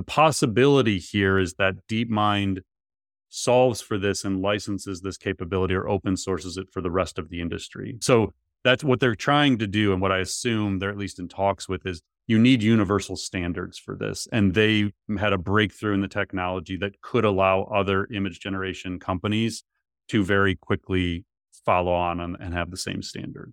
the possibility here is that DeepMind solves for this and licenses this capability or open sources it for the rest of the industry. So that's what they're trying to do. And what I assume they're at least in talks with is you need universal standards for this. And they had a breakthrough in the technology that could allow other image generation companies to very quickly follow on and, and have the same standard.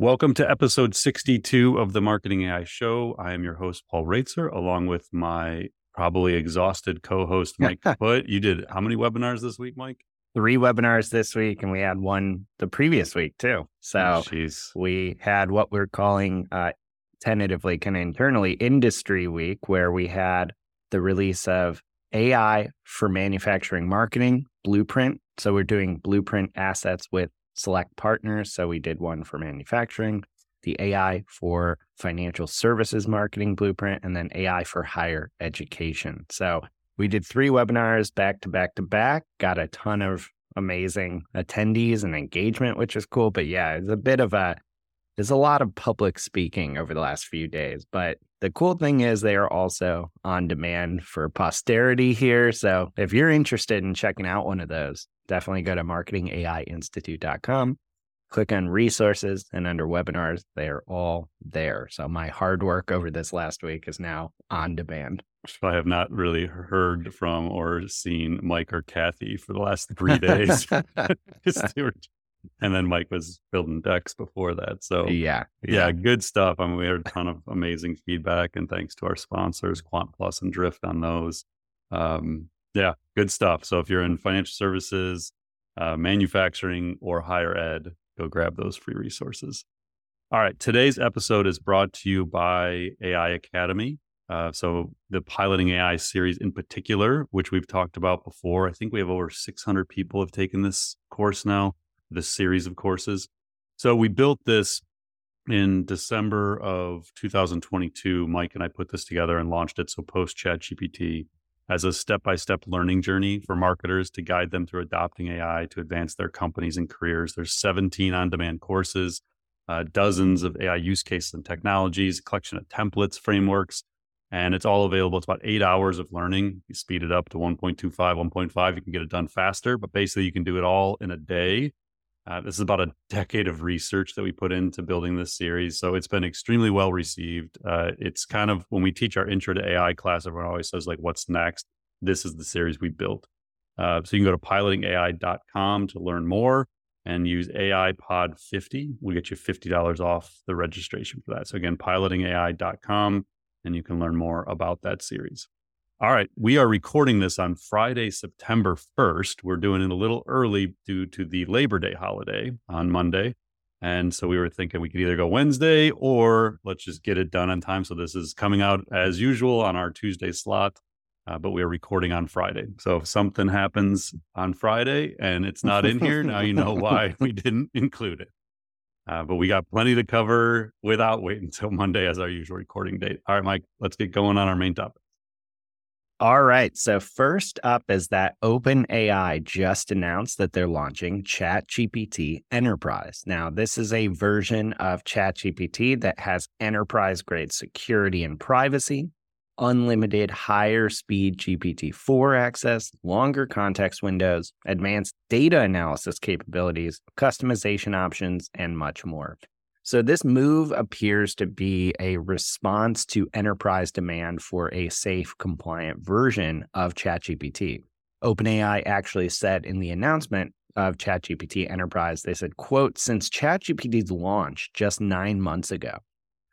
Welcome to episode 62 of the Marketing AI Show. I am your host, Paul Roetzer, along with my probably exhausted co host, Mike Kaput. You did how many webinars this week, Mike? Three webinars this week, and we had one the previous week too. So oh, we had what we're calling uh, tentatively, kind of internally, Industry Week, where we had the release of AI for manufacturing marketing blueprint. So we're doing blueprint assets with select partners. So we did one for manufacturing, the AI for financial services marketing blueprint, and then AI for higher education. So we did three webinars back to back to back, got a ton of amazing attendees and engagement, which is cool. But yeah, it's a bit of a, there's a lot of public speaking over the last few days. But the cool thing is they are also on demand for posterity here. So if you're interested in checking out one of those, definitely go to marketingaiinstitute.com, click on resources, and under webinars, they are all there. So my hard work over this last week is now on demand. I have not really heard from or seen Mike or Cathy for the last three days. and then Mike was building decks before that. So yeah, yeah, yeah, good stuff. I mean, we had a ton of amazing feedback, and thanks to our sponsors, Quant Plus and Drift, on those. Um, yeah, good stuff. So if you're in financial services, uh, manufacturing, or higher ed, go grab those free resources. All right, today's episode is brought to you by AI Academy. Uh, so the piloting AI series in particular, which we've talked about before, I think we have over 600 people have taken this course now, this series of courses. So we built this in December of 2022. Mike and I put this together and launched it. So post ChatGPT, as a step by step learning journey for marketers to guide them through adopting AI to advance their companies and careers. There's 17 on demand courses, uh, dozens of AI use cases and technologies, collection of templates, frameworks, and it's all available. It's about eight hours of learning. You speed it up to 1.25, 1.5, you can get it done faster, but basically you can do it all in a day uh, this is about a decade of research that we put into building this series. So it's been extremely well received. Uh, it's kind of when we teach our intro to AI class, everyone always says, like, what's next? This is the series we built. Uh, so you can go to pilotingai.com to learn more and use AI Pod 50. We'll get you $50 off the registration for that. So again, pilotingai.com, and you can learn more about that series. All right. We are recording this on Friday, September 1st. We're doing it a little early due to the Labor Day holiday on Monday. And so we were thinking we could either go Wednesday or let's just get it done on time. So this is coming out as usual on our Tuesday slot, uh, but we are recording on Friday. So if something happens on Friday and it's not in here, now you know why we didn't include it. Uh, but we got plenty to cover without waiting until Monday as our usual recording date. All right, Mike, let's get going on our main topic. All right. So, first up is that OpenAI just announced that they're launching ChatGPT Enterprise. Now, this is a version of ChatGPT that has enterprise grade security and privacy, unlimited higher speed GPT 4 access, longer context windows, advanced data analysis capabilities, customization options, and much more. So, this move appears to be a response to enterprise demand for a safe, compliant version of ChatGPT. OpenAI actually said in the announcement of ChatGPT Enterprise, they said, quote, since ChatGPT's launch just nine months ago,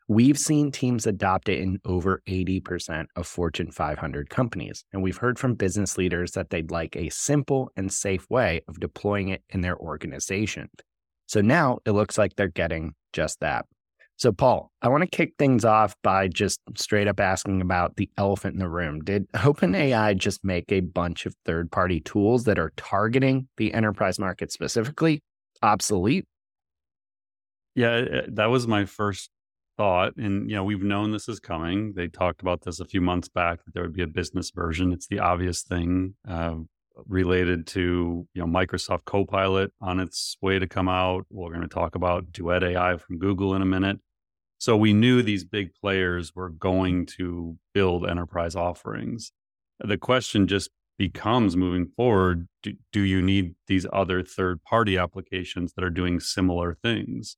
we've seen teams adopt it in over 80% of Fortune 500 companies. And we've heard from business leaders that they'd like a simple and safe way of deploying it in their organization. So now it looks like they're getting just that. So, Paul, I want to kick things off by just straight up asking about the elephant in the room. Did OpenAI just make a bunch of third party tools that are targeting the enterprise market specifically obsolete? Yeah, that was my first thought. And, you know, we've known this is coming. They talked about this a few months back that there would be a business version. It's the obvious thing uh, related to, you know, Microsoft Copilot on its way to come out. We're going to talk about Duet AI from Google in a minute. So we knew these big players were going to build enterprise offerings. The question just becomes moving forward do, do you need these other third party applications that are doing similar things?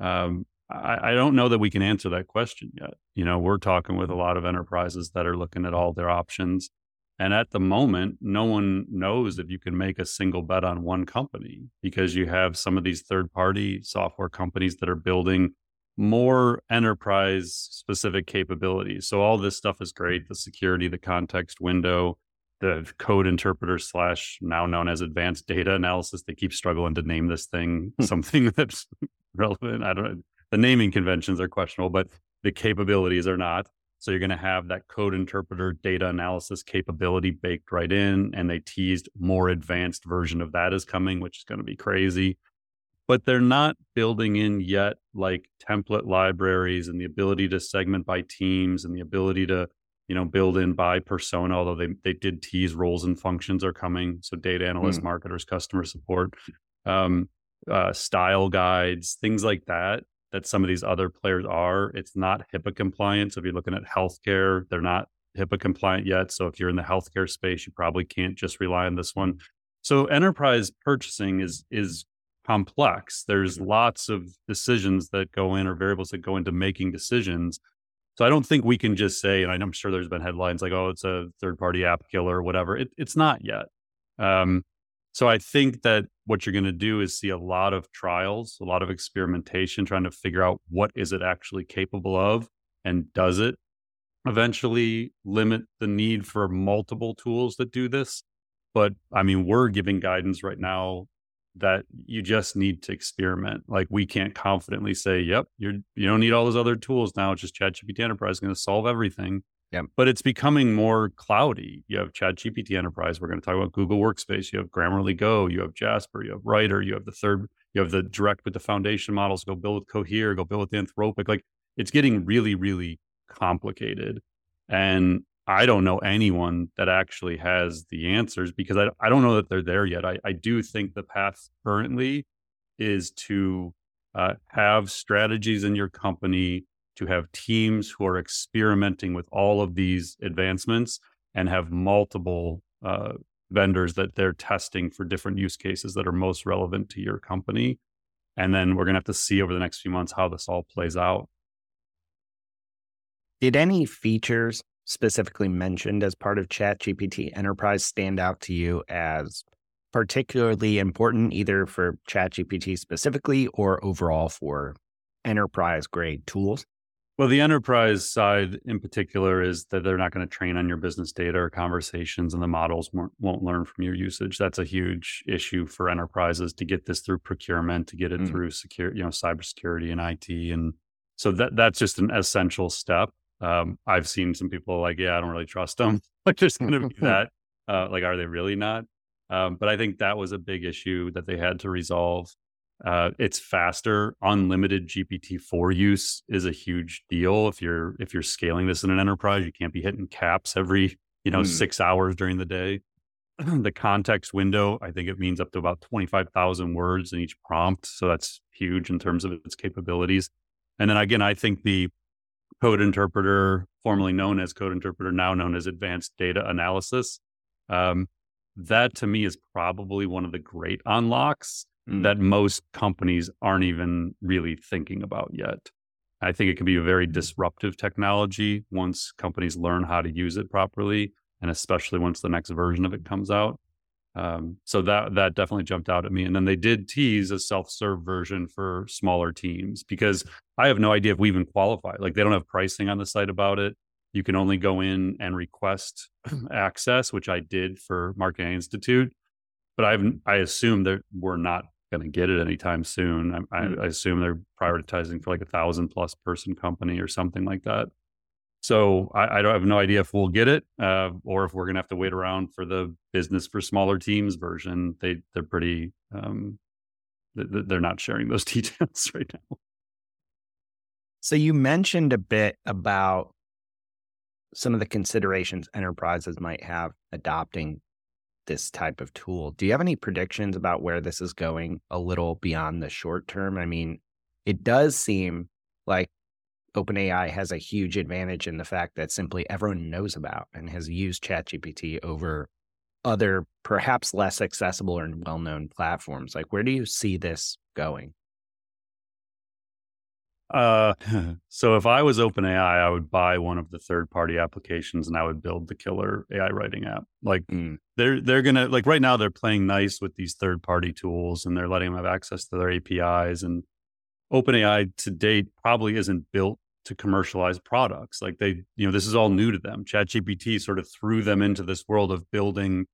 Um, I, I, don't know that we can answer that question yet. You know, we're talking with a lot of enterprises that are looking at all their options. And at the moment, no one knows if you can make a single bet on one company because you have some of these third party software companies that are building more enterprise specific capabilities. So all this stuff is great, the security, the context window, the code interpreter slash now known as advanced data analysis. They keep struggling to name this thing hmm. something that's relevant. I don't know. The naming conventions are questionable, but the capabilities are not. So you're going to have that code interpreter data analysis capability baked right in. And they teased more advanced version of that is coming, which is going to be crazy but they're not building in yet like template libraries and the ability to segment by teams and the ability to you know build in by persona although they, they did tease roles and functions are coming so data analysts mm. marketers customer support um, uh, style guides things like that that some of these other players are it's not hipaa compliant so if you're looking at healthcare they're not hipaa compliant yet so if you're in the healthcare space you probably can't just rely on this one so enterprise purchasing is is complex. There's mm-hmm. lots of decisions that go in or variables that go into making decisions. So I don't think we can just say, and I'm sure there's been headlines like, "Oh, it's a third party app killer" or whatever. It, it's not yet. Um, so I think that what you're going to do is see a lot of trials, a lot of experimentation, trying to figure out what is it actually capable of, and does it eventually limit the need for multiple tools that do this. But I mean, we're giving guidance right now that you just need to experiment. Like we can't confidently say, "Yep, you're you don't need all those other tools now. It's just ChatGPT Enterprise is going to solve everything." Yeah. But it's becoming more cloudy. You have ChatGPT Enterprise. We're going to talk about Google Workspace. You have Grammarly Go. You have Jasper. You have Writer. You have the third. You have the direct with the foundation models. Go build with Cohere. Go build with Anthropic. Like it's getting really, really complicated. And I don't know anyone that actually has the answers because I, I don't know that they're there yet. I, I do think the path currently is to uh, have strategies in your company, to have teams who are experimenting with all of these advancements and have multiple uh, vendors that they're testing for different use cases that are most relevant to your company. And then we're going to have to see over the next few months how this all plays out. Did any features specifically mentioned as part of ChatGPT Enterprise stand out to you as particularly important, either for ChatGPT specifically or overall for enterprise grade tools? Well, the enterprise side in particular is that they're not going to train on your business data or conversations, and the models won't learn from your usage. That's a huge issue for enterprises to get this through procurement, to get it mm. through secure, you know, cybersecurity and IT, and so that that's just an essential step. Um, I've seen some people like, yeah, I don't really trust them. like, there's going to be that. Uh, like, are they really not? Um, but I think that was a big issue that they had to resolve. Uh, it's faster. Unlimited GPT four use is a huge deal. If you're if you're scaling this in an enterprise, you can't be hitting caps every you know mm. six hours during the day. the context window, I think it means up to about twenty five thousand words in each prompt, so that's huge in terms of its capabilities. And then again, I think the code interpreter, formerly known as code interpreter, now known as advanced data analysis. Um, that to me is probably one of the great unlocks mm. that most companies aren't even really thinking about yet. I think it can be a very disruptive technology once companies learn how to use it properly, and especially once the next version of it comes out. Um, so that that definitely jumped out at me. And then they did tease a self-serve version for smaller teams because I have no idea if we even qualify. Like they don't have pricing on the site about it. You can only go in and request access, which I did for Marketing Institute. But I've I assume that we're not going to get it anytime soon. I, mm. I, assume they're prioritizing for like a thousand plus person company or something like that. So I, I don't have no idea if we'll get it uh, or if we're going to have to wait around for the business for smaller teams version. They they're pretty um, they're not sharing those details right now. So you mentioned a bit about some of the considerations enterprises might have adopting this type of tool. Do you have any predictions about where this is going a little beyond the short term? I mean, it does seem like OpenAI has a huge advantage in the fact that simply everyone knows about and has used ChatGPT over other perhaps less accessible or well-known platforms. Like where do you see this going? Uh, so if I was OpenAI, I would buy one of the third-party applications and I would build the killer AI writing app. Like mm. they're they're gonna like right now they're playing nice with these third-party tools and they're letting them have access to their APIs. And OpenAI to date probably isn't built to commercialize products. Like they, you know, this is all new to them. ChatGPT sort of threw them into this world of building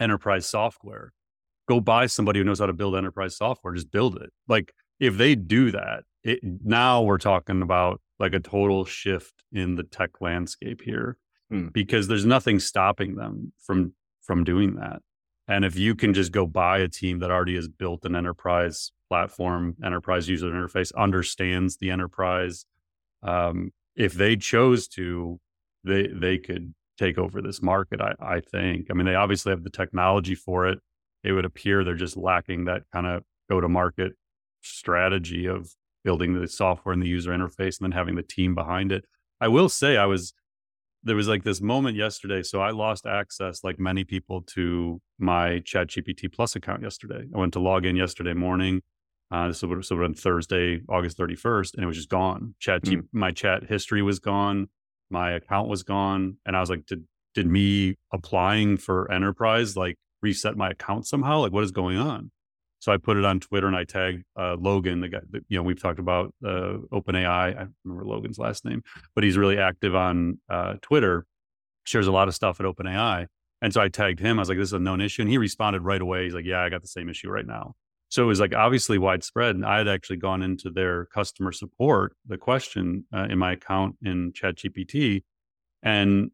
enterprise software. Go buy somebody who knows how to build enterprise software. Just build it. Like if they do that it, now we're talking about like a total shift in the tech landscape here hmm. because there's nothing stopping them from from doing that. And if you can just go buy a team that already has built an enterprise platform enterprise user interface understands the enterprise um, if they chose to they they could take over this market I, I think. I mean they obviously have the technology for it. It would appear they're just lacking that kind of go to market strategy of building the software and the user interface and then having the team behind it. I will say I was there was like this moment yesterday. So I lost access, like many people, to my ChatGPT Plus account yesterday. I went to log in yesterday morning. Uh, this was on Thursday, August 31st, and it was just gone. Chat mm. my chat history was gone, my account was gone, and I was like, did did me applying for enterprise like reset my account somehow? Like, what is going on? So I put it on Twitter and I tagged uh, Logan, the guy that, you know, we've talked about uh, OpenAI. I remember Logan's last name, but he's really active on uh, Twitter, shares a lot of stuff at OpenAI. And so I tagged him. I was like, this is a known issue. And he responded right away. He's like, yeah, I got the same issue right now. So it was like obviously widespread. And I had actually gone into their customer support, the question uh, in my account in ChatGPT, and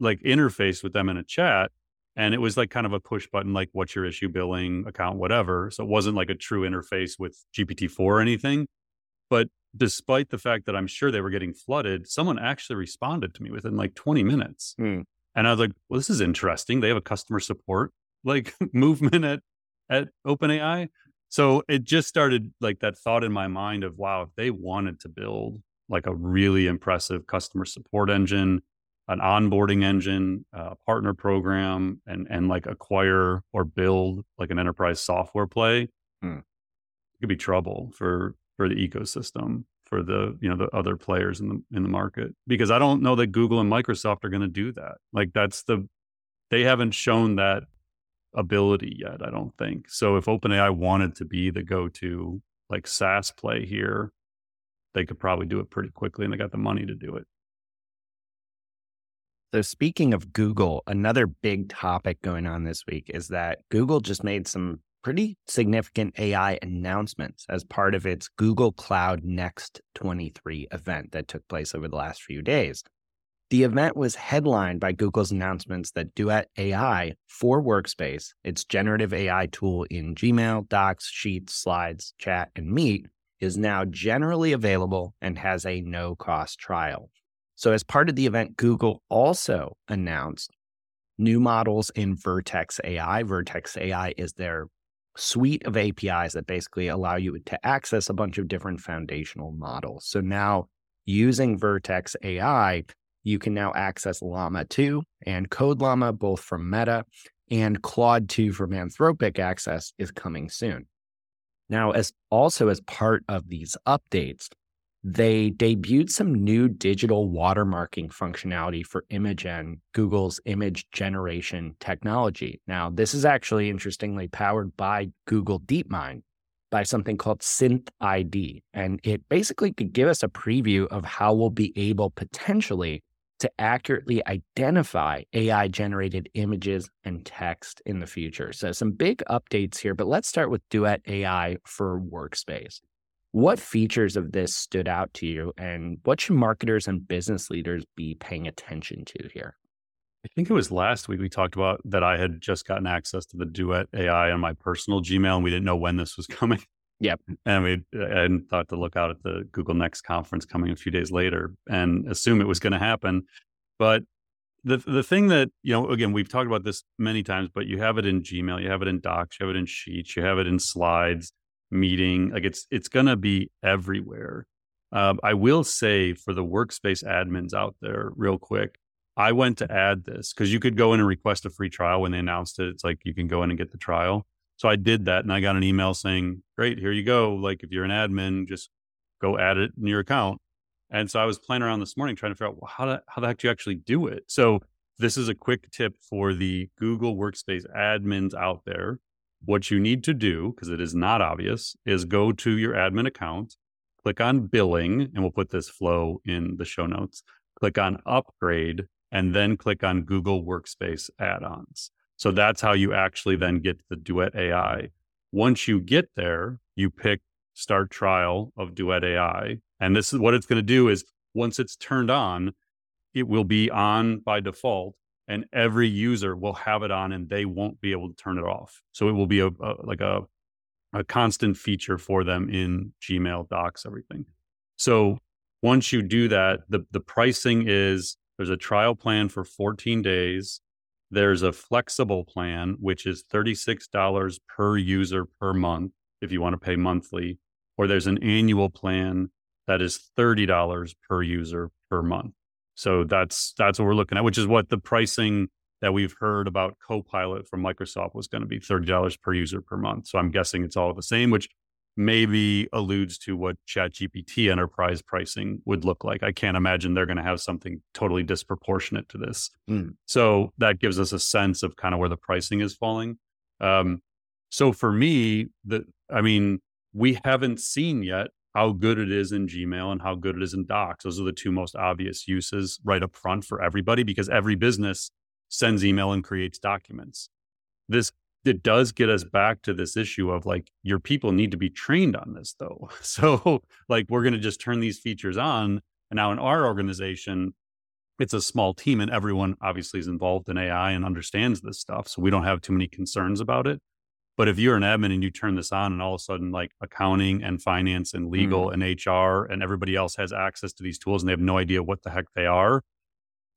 like interface with them in a chat and it was like kind of a push button like what's your issue billing account whatever so it wasn't like a true interface with gpt-4 or anything but despite the fact that i'm sure they were getting flooded someone actually responded to me within like 20 minutes hmm. and i was like well this is interesting they have a customer support like movement at at openai so it just started like that thought in my mind of wow if they wanted to build like a really impressive customer support engine an onboarding engine, a partner program, and and like acquire or build like an enterprise software play, hmm. it could be trouble for for the ecosystem for the you know the other players in the in the market because I don't know that Google and Microsoft are going to do that. Like that's the they haven't shown that ability yet. I don't think so. If OpenAI wanted to be the go to like SaaS play here, they could probably do it pretty quickly, and they got the money to do it. So, speaking of Google, another big topic going on this week is that Google just made some pretty significant AI announcements as part of its Google Cloud Next 23 event that took place over the last few days. The event was headlined by Google's announcements that Duet AI for Workspace, its generative AI tool in Gmail, Docs, Sheets, Slides, Chat, and Meet, is now generally available and has a no cost trial. So, as part of the event, Google also announced new models in Vertex AI. Vertex AI is their suite of APIs that basically allow you to access a bunch of different foundational models. So now using Vertex AI, you can now access Llama 2 and Code Llama, both from Meta, and Claude 2 from Anthropic access is coming soon. Now, as also as part of these updates, they debuted some new digital watermarking functionality for Imagen, Google's image generation technology. Now, this is actually interestingly powered by Google DeepMind by something called Synth ID. And it basically could give us a preview of how we'll be able potentially to accurately identify AI generated images and text in the future. So, some big updates here, but let's start with Duet AI for Workspace. What features of this stood out to you, and what should marketers and business leaders be paying attention to here? I think it was last week we talked about that I had just gotten access to the Duet AI on my personal Gmail, and we didn't know when this was coming. Yep. And we and thought to look out at the Google Next conference coming a few days later and assume it was going to happen. But the the thing that you know, again, we've talked about this many times, but you have it in Gmail, you have it in Docs, you have it in Sheets, you have it in Slides, Meeting. Like it's it's to be everywhere. Um, I will say for the workspace admins out there, real quick, I went to add this because you could go in and request a free trial when they announced it. It's like you can go in and get the trial. So I did that and I got an email saying, Great, here you go. Like if you're an admin, just go add it in your account. And so I was playing around this morning trying to figure out well, how, the, how the heck do you actually do it? So this is a quick tip for the Google Workspace admins out there. What you need to do, because it is not obvious, is go to your admin account, click on billing, and we'll put this flow in the show notes. Click on upgrade, and then click on Google Workspace add ons. So that's how you actually then get the Duet AI. Once you get there, you pick start trial of Duet AI. And this is what it's going to do is once it's turned on, it will be on by default and every user will have it on and they won't be able to turn it off. So it will be a, a like a a constant feature for them in Gmail, Docs, everything. So once you do that, the the pricing is there's a trial plan for 14 days. There's a flexible plan, which is $36 per user per month if you want to pay monthly, or there's an annual plan that is $30 per user per month. So that's that's what we're looking at, which is what the pricing that we've heard about Copilot from Microsoft was going to be $30 per user per month. So I'm guessing it's all the same, which maybe alludes to what ChatGPT enterprise pricing would look like. I can't imagine they're going to have something totally disproportionate to this. Mm. So that gives us a sense of kind of where the pricing is falling. Um, so for me, the I mean, we haven't seen yet how good it is in Gmail and how good it is in Docs. Those are the two most obvious uses right up front for everybody because every business sends email and creates documents. This it does get us back to this issue of like your people need to be trained on this though. So like we're going to just turn these features on and now in our organization it's a small team and everyone obviously is involved in AI and understands this stuff so we don't have too many concerns about it. But if you're an admin and you turn this on and all of a sudden like accounting and finance and legal mm. and HR and everybody else has access to these tools and they have no idea what the heck they are,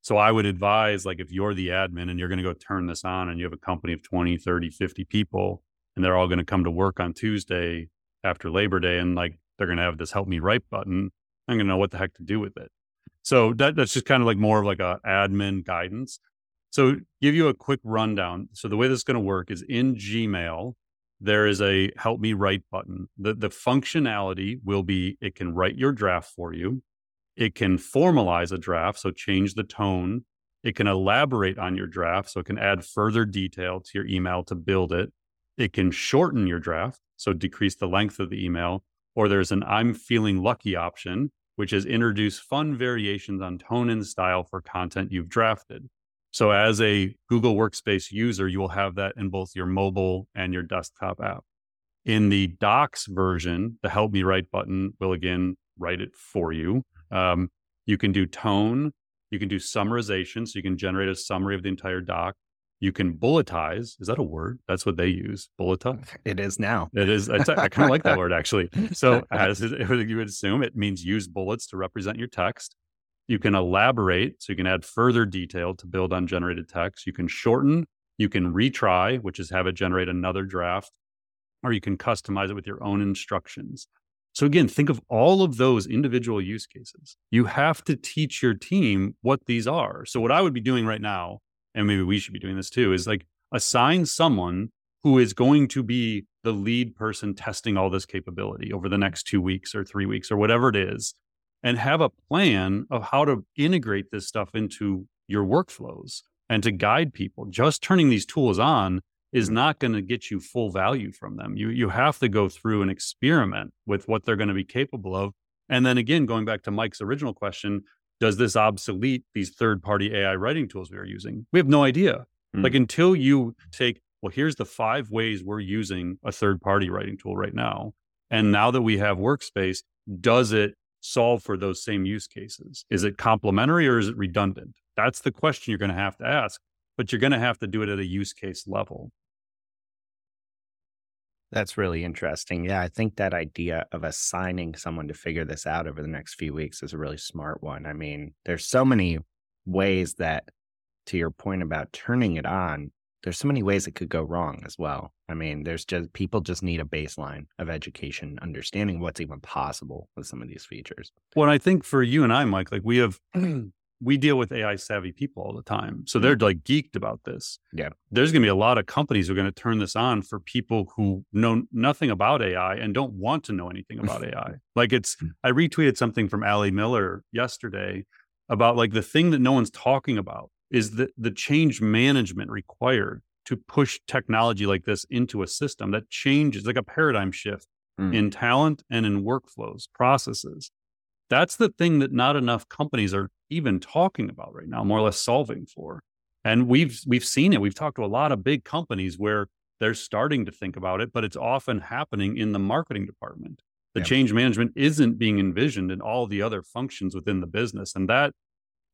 so I would advise, like, if you're the admin and you're going to go turn this on and you have a company of 20, 30, 50 people, and they're all going to come to work on Tuesday after Labor Day, and like they're going to have this help me write button, I'm going to know what the heck to do with it. So that, that's just kind of like more of like a admin guidance. So give you a quick rundown. So the way this is going to work is in Gmail, there is a help me write button. The the functionality will be it can write your draft for you. It can formalize a draft, so change the tone. It can elaborate on your draft, so it can add further detail to your email to build it. It can shorten your draft, so decrease the length of the email. Or there's an I'm feeling lucky option, which is introduce fun variations on tone and style for content you've drafted. So, as a Google Workspace user, you will have that in both your mobile and your desktop app. In the Docs version, the Help Me Write button will again write it for you. Um, you can do tone. You can do summarization. So you can generate a summary of the entire doc. You can bulletize. Is that a word? That's what they use. Bulletize. It is now. It is. I kind of like that word actually. So as you would assume, it means use bullets to represent your text. You can elaborate. So you can add further detail to build on generated text. You can shorten. You can retry, which is have it generate another draft, or you can customize it with your own instructions. So again, think of all of those individual use cases. You have to teach your team what these are. So what I would be doing right now, and maybe we should be doing this too, is like assign someone who is going to be the lead person testing all this capability over the next two weeks or three weeks or whatever it is, and have a plan of how to integrate this stuff into your workflows and to guide people. Just turning these tools on is not going to get you full value from them. You you have to go through and experiment with what they're going to be capable of. And then again, going back to Mike's original question, does this obsolete these third party AI writing tools we are using? We have no idea. Mm. Like until you take, well, here's the five ways we're using a third party writing tool right now. And now that we have workspace, does it solve for those same use cases? Is it complementary or is it redundant? That's the question you're going to have to ask, but you're going to have to do it at a use case level. That's really interesting. Yeah, I think that idea of assigning someone to figure this out over the next few weeks is a really smart one. I mean, there's so many ways that, to your point about turning it on, there's so many ways it could go wrong as well. I mean, there's just people just need a baseline of education, understanding what's even possible with some of these features. Well, I think for you and I, Mike, like we have we deal with AI savvy people all the time. So they're like geeked about this. Yeah. There's going to be a lot of companies who are going to turn this on for people who know nothing about AI and don't want to know anything about AI. Like it's, Hmm. I retweeted something from Allie Miller yesterday about like the thing that no one's talking about is the, the change management required to push technology like this into a system that changes like a paradigm shift Mm. in talent and in workflows, processes. That's the thing that not enough companies are even talking about right now, more or less solving for. And we've we've seen it. We've talked to a lot of big companies where they're starting to think about it, but it's often happening in the marketing department. The Yeah. change management isn't being envisioned in all the other functions within the business. And that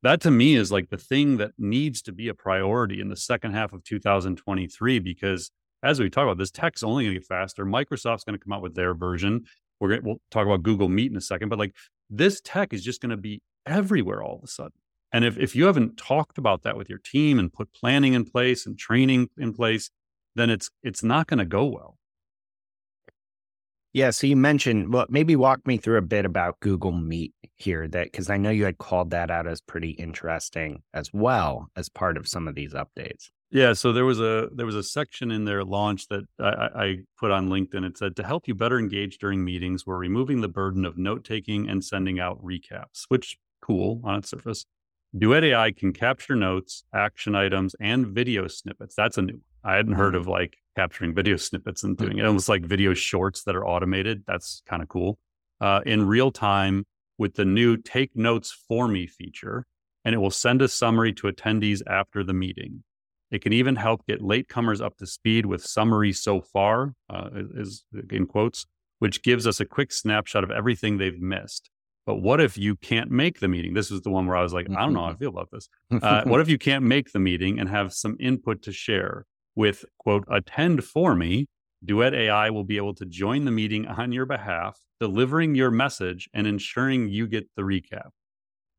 that to me is like the thing that needs to be a priority in the second half of 2023 because as we talk about this tech's only going to get faster. Microsoft's going to come out with their version. We're going to we'll talk about google meet in a second but like this tech is just going to be everywhere all of a sudden. And if, if you haven't talked about that with your team and put planning in place and training in place then it's it's not going to go well Yeah. So you mentioned, well, maybe walk me through a bit about Google Meet here, that because I know you had called that out as pretty interesting as well as part of some of these updates. Yeah, so there was a there was a section in their launch that I, I I put on LinkedIn. It said to help you better engage during meetings, we're removing the burden of note taking and sending out recaps. Which cool on its surface. Duet AI can capture notes, action items, and video snippets. That's a new. One. I hadn't heard mm-hmm. of like capturing video snippets and doing it. Almost like video shorts that are automated. That's kind of cool. Uh, in real time with the new Take Notes for Me feature, and it will send a summary to attendees after the meeting. It can even help get latecomers up to speed with summary so far, uh, is in quotes, which gives us a quick snapshot of everything they've missed. But what if you can't make the meeting? This was the one where I was like, I don't know how I feel about this. Uh, what if you can't make the meeting and have some input to share with quote, attend for me? Duet AI will be able to join the meeting on your behalf, delivering your message and ensuring you get the recap.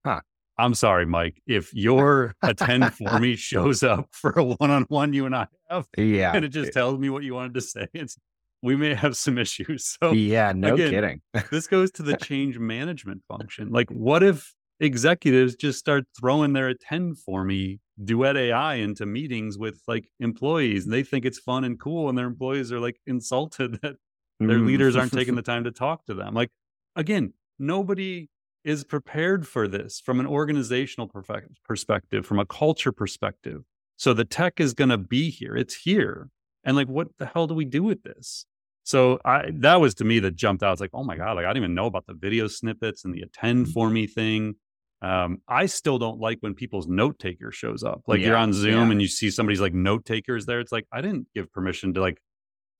Huh. I'm sorry, Mike. If your attend for me shows up for a one on one you and I have, yeah. and it just tells me what you wanted to say, it's we may have some issues. So yeah. No again, kidding. this goes to the change management function. Like, what if executives just start throwing their attend for me duet AI into meetings with like employees and they think it's fun and cool, and their employees are like insulted that their Mm. leaders aren't taking the time to talk to them. Like, again, nobody is prepared for this from an organizational perspective, from a culture perspective. So the tech is going to be here. It's here. And like, what the hell do we do with this? So I that was to me that jumped out. It's like, oh my God, like I didn't even know about the video snippets and the attend for me thing. Um, I still don't like when people's note taker shows up. Like you're on Zoom yeah. and you see somebody's like note takers there. It's like, I didn't give permission to like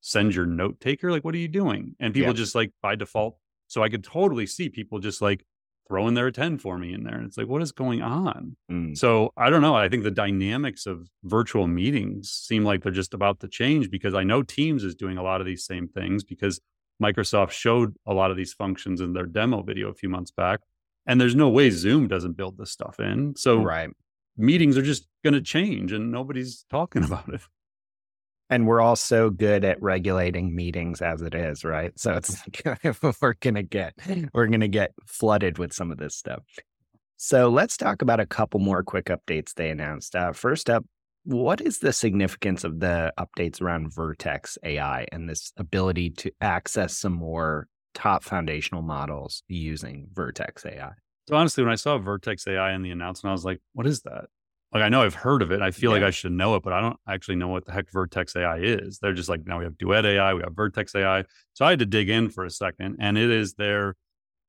send your note taker. Like, what are you doing? And people Yeah. just like by default. So I could totally see people just like throwing their attend for me in there. And it's like, what is going on? Mm. So I don't know. I think the dynamics of virtual meetings seem like they're just about to change because I know Teams is doing a lot of these same things because Microsoft showed a lot of these functions in their demo video a few months back. And there's no way Zoom doesn't build this stuff in. So Right. meetings are just going to change and nobody's talking about it. And we're all so good at regulating meetings as it is, right? So it's like we're gonna get we're gonna get flooded with some of this stuff. So let's talk about a couple more quick updates they announced. Uh, first up, what is the significance of the updates around Vertex AI and this ability to access some more top foundational models using Vertex AI? So honestly, when I saw Vertex AI in the announcement, I was like, what is that? Like, I know I've heard of it. I feel like I should know it, but I don't actually know what the heck Vertex AI is. They're just like, now we have Duet AI, we have Vertex AI. So I had to dig in for a second. And it is their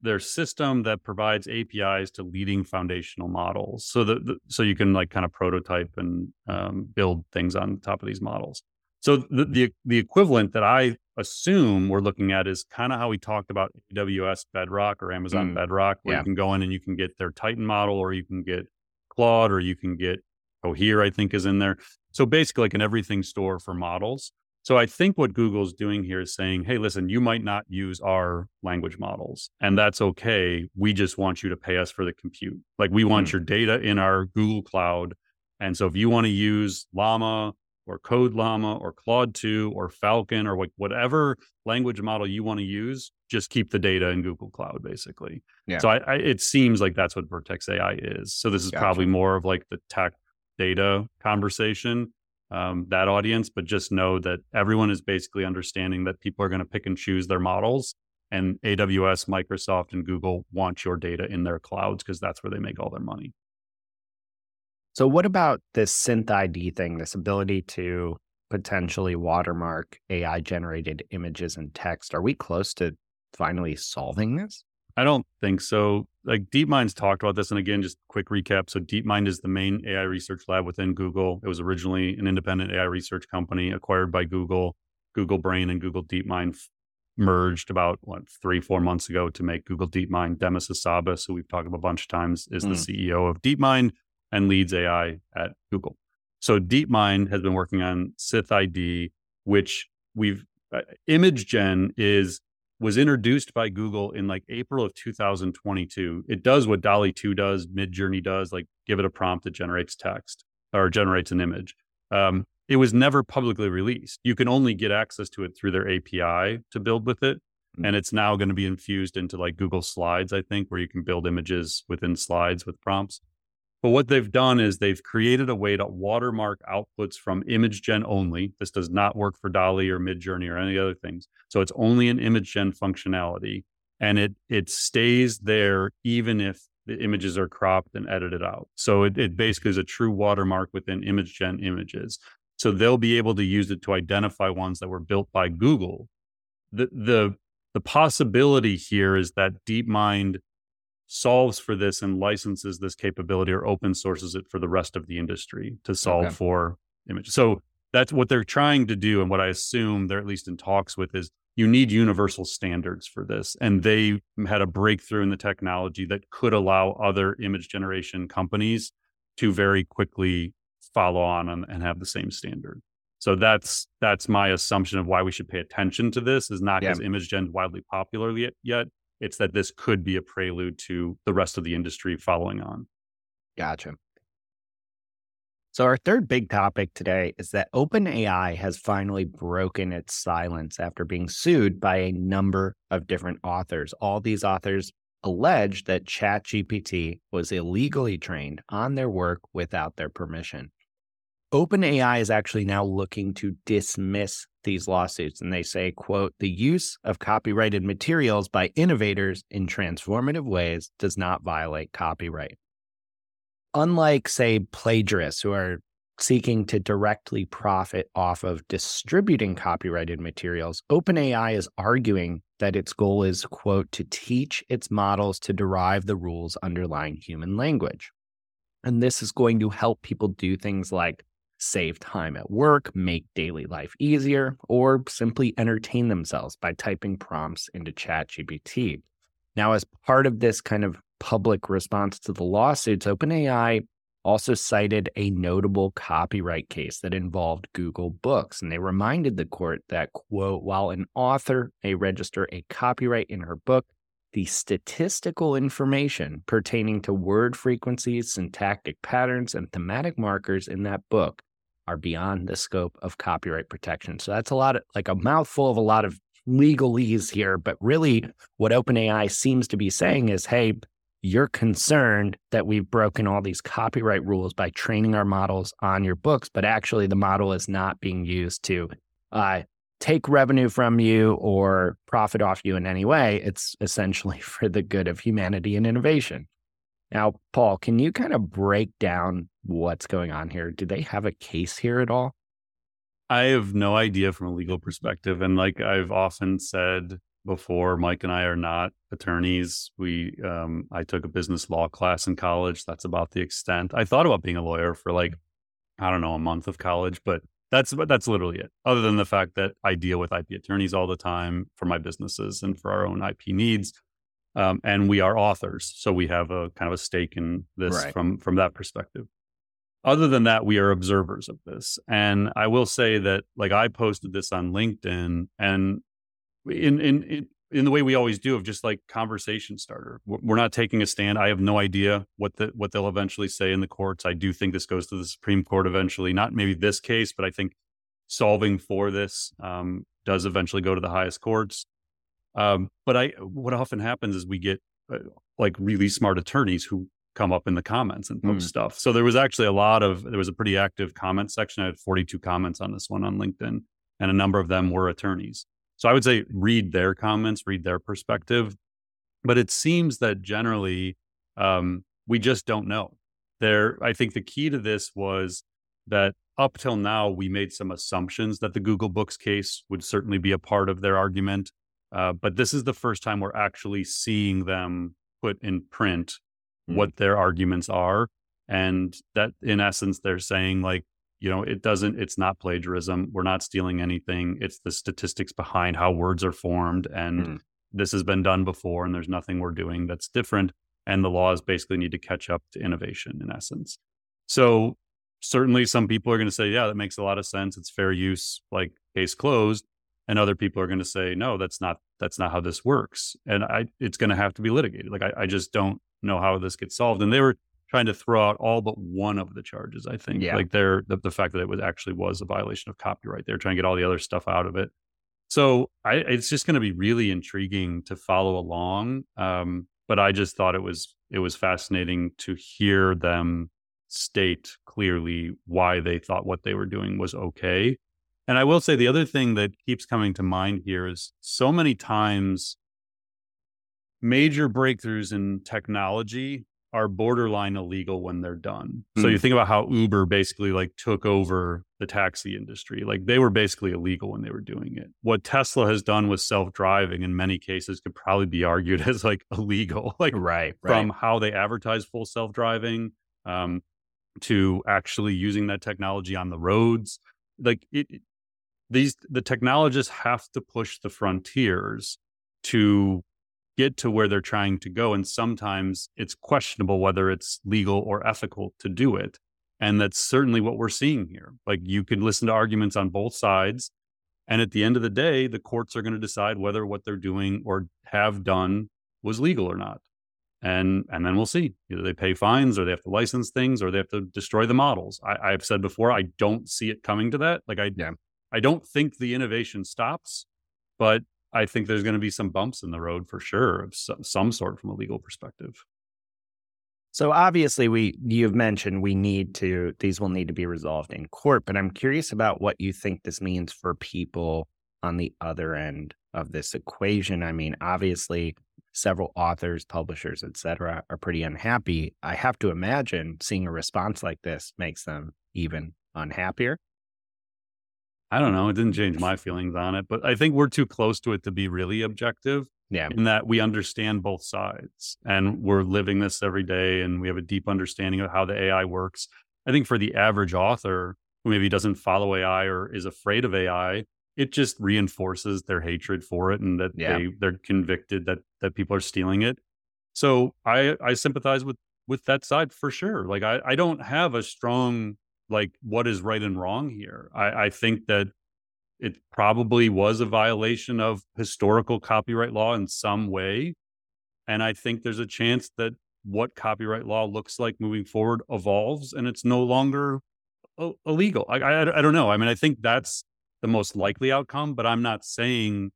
their system that provides APIs to leading foundational models. So the, the so you can like kind of prototype and um, build things on top of these models. So the, the the equivalent that I assume we're looking at is kind of how we talked about AWS Bedrock or Amazon mm. Bedrock, where yeah. you can go in and you can get their Titan model, or you can get Claude, or you can get Cohere. I think is in there. So basically, like an everything store for models. So I think what Google's doing here is saying, hey, listen, you might not use our language models, and that's okay. We just want you to pay us for the compute. Like we want mm. your data in our Google Cloud. And so if you want to use Llama or Code Llama or Claude 2 or Falcon or like whatever language model you want to use, just keep the data in Google Cloud, basically. Yeah. So I, I, it seems like that's what Vertex AI is. So this is gotcha. probably more of like the tech data conversation, um, that audience, but just know that everyone is basically understanding that people are going to pick and choose their models. And AWS, Microsoft, and Google want your data in their clouds because that's where they make all their money. So, what about this SynthID thing, this ability to potentially watermark AI generated images and text? Are we close to finally solving this? I don't think so. Like DeepMind's talked about this. And again, just quick recap. So DeepMind is the main AI research lab within Google. It was originally an independent AI research company acquired by Google. Google Brain and Google DeepMind merged about what three, four months ago to make Google DeepMind. Demis Hassabis, who we've talked about a bunch of times, is mm. the CEO of DeepMind and leads AI at Google. So DeepMind has been working on SynthID, which we've uh, Imagen is was introduced by Google in like April of 2022. It does what DALL-E 2 does, Midjourney does, like give it a prompt that generates text or generates an image. Um, it was never publicly released. You can only get access to it through their API to build with it. Mm-hmm. And it's now going to be infused into like Google Slides, I think, where you can build images within slides with prompts. But what they've done is they've created a way to watermark outputs from Imagen only. This does not work for DALL-E or Midjourney or any other things. So it's only an Imagen functionality. And it it stays there even if the images are cropped and edited out. So it, it basically is a true watermark within Imagen images. So they'll be able to use it to identify ones that were built by Google. The the the possibility here is that DeepMind solves for this and licenses this capability or open sources it for the rest of the industry to solve okay. for image. So that's what they're trying to do. And what I assume they're at least in talks with is you need universal standards for this. And they had a breakthrough in the technology that could allow other image generation companies to very quickly follow on and, and have the same standard. So that's that's my assumption of why we should pay attention to this is not because yeah. Imagen is widely popular yet, yet it's that this could be a prelude to the rest of the industry following on. Gotcha. So, our third big topic today is that OpenAI has finally broken its silence after being sued by a number of different authors. All these authors allege that ChatGPT was illegally trained on their work without their permission. OpenAI is actually now looking to dismiss these lawsuits and they say, quote, the use of copyrighted materials by innovators in transformative ways does not violate copyright. Unlike, say, plagiarists who are seeking to directly profit off of distributing copyrighted materials, OpenAI is arguing that its goal is, quote, to teach its models to derive the rules underlying human language. And this is going to help people do things like save time at work, make daily life easier, or simply entertain themselves by typing prompts into ChatGPT. Now, as part of this kind of public response to the lawsuits, OpenAI also cited a notable copyright case that involved Google Books. And they reminded the court that, quote, while an author may register a copyright in her book, the statistical information pertaining to word frequencies, syntactic patterns, and thematic markers in that book are beyond the scope of copyright protection. So that's a lot of like a mouthful of a lot of legalese here. But really, what OpenAI seems to be saying is hey, you're concerned that we've broken all these copyright rules by training our models on your books, but actually the model is not being used to uh, take revenue from you or profit off you in any way. It's essentially for the good of humanity and innovation. Now, Paul, can you kind of break down what's going on here? Do they have a case here at all? I have no idea from a legal perspective. And like I've often said, before. Mike and I are not attorneys. We, um, I took a business law class in college. That's about the extent. I thought about being a lawyer for like, I don't know, a month of college, but that's that's literally it. Other than the fact that I deal with IP attorneys all the time for my businesses and for our own IP needs, um, and we are authors, so we have a kind of a stake in this right. from from that perspective. Other than that, we are observers of this, and I will say that like I posted this on LinkedIn, and in in, in in the way we always do of just like conversation starter. We're not taking a stand. I have no idea what the what they'll eventually say in the courts. I do think this goes to the Supreme Court eventually. Not maybe this case, but I think solving for this um, does eventually go to the highest courts. Um, but I what often happens is we get uh, like really smart attorneys who come up in the comments and post mm. stuff. So there was actually a lot of there was a pretty active comment section. I had 42 comments on this one on LinkedIn, and a number of them were attorneys. So I would say read their comments, read their perspective. But it seems that generally um, we just don't know. There, I think the key to this was that up till now we made some assumptions that the Google Books case would certainly be a part of their argument. Uh, but this is the first time we're actually seeing them put in print mm. what their arguments are. And that in essence, they're saying like, you know it doesn't it's not plagiarism we're not stealing anything it's the statistics behind how words are formed and mm. this has been done before and there's nothing we're doing that's different and the laws basically need to catch up to innovation in essence so certainly some people are going to say yeah that makes a lot of sense it's fair use like case closed and other people are going to say no that's not that's not how this works and i it's going to have to be litigated like I, I just don't know how this gets solved and they were trying to throw out all but one of the charges. I think, yeah. like they're the, the fact that it was actually was a violation of copyright. They're trying to get all the other stuff out of it. So I, it's just going to be really intriguing to follow along. Um, but I just thought it was it was fascinating to hear them state clearly why they thought what they were doing was okay. And I will say the other thing that keeps coming to mind here is so many times major breakthroughs in technology are borderline illegal when they're done. Mm. So you hmm. think about how Uber basically like took over the taxi industry. Like they were basically illegal when they were doing it. What Tesla has done with self-driving in many cases could probably be argued as like illegal. Like right, from how they advertise full self-driving um, to actually using that technology on the roads. Like it these the technologists have to push the frontiers to get to where they're trying to go. And sometimes it's questionable whether it's legal or ethical to do it. And that's certainly what we're seeing here. Like you can listen to arguments on both sides. And at the end of the day, the courts are going to decide whether what they're doing or have done was legal or not. And and then we'll see. Either they pay fines or they have to license things or they have to destroy the models. I, I've said before, I don't see it coming to that. Like I yeah. I don't think the innovation stops, but I think there's going to be some bumps in the road for sure of some, sort from a legal perspective. So obviously we you've mentioned we need to these will need to be resolved in court, but I'm curious about what you think this means for people on the other end of this equation. I mean, obviously several authors, publishers, etc. are pretty unhappy. I have to imagine seeing a response like this makes them even unhappier. I don't know. It didn't change my feelings on it, but I think we're too close to it to be really objective. Yeah. In that we understand both sides and we're living this every day and we have a deep understanding of how the AI works. I think for the average author who maybe doesn't follow AI or is afraid of AI, it just reinforces their hatred for it and that yeah. they they're convicted that that people are stealing it. So I I sympathize with with that side for sure. Like I I don't have a strong like what is right and wrong here. I, I think that it probably was a violation of historical copyright law in some way. And I think there's a chance that what copyright law looks like moving forward evolves and it's no longer illegal. I, I, I don't know. I mean, I think that's the most likely outcome, but I'm not saying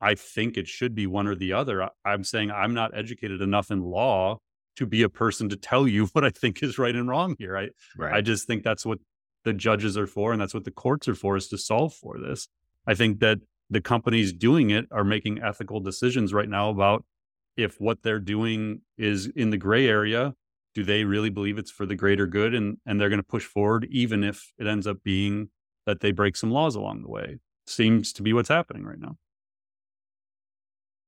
I think it should be one or the other. I'm saying I'm not educated enough in law to be a person to tell you what I think is right and wrong here. I right. I just think that's what the judges are for and that's what the courts are for is to solve for this. I think that the companies doing it are making ethical decisions right now about if what they're doing is in the gray area, do they really believe it's for the greater good and and they're going to push forward even if it ends up being that they break some laws along the way. Seems to be what's happening right now.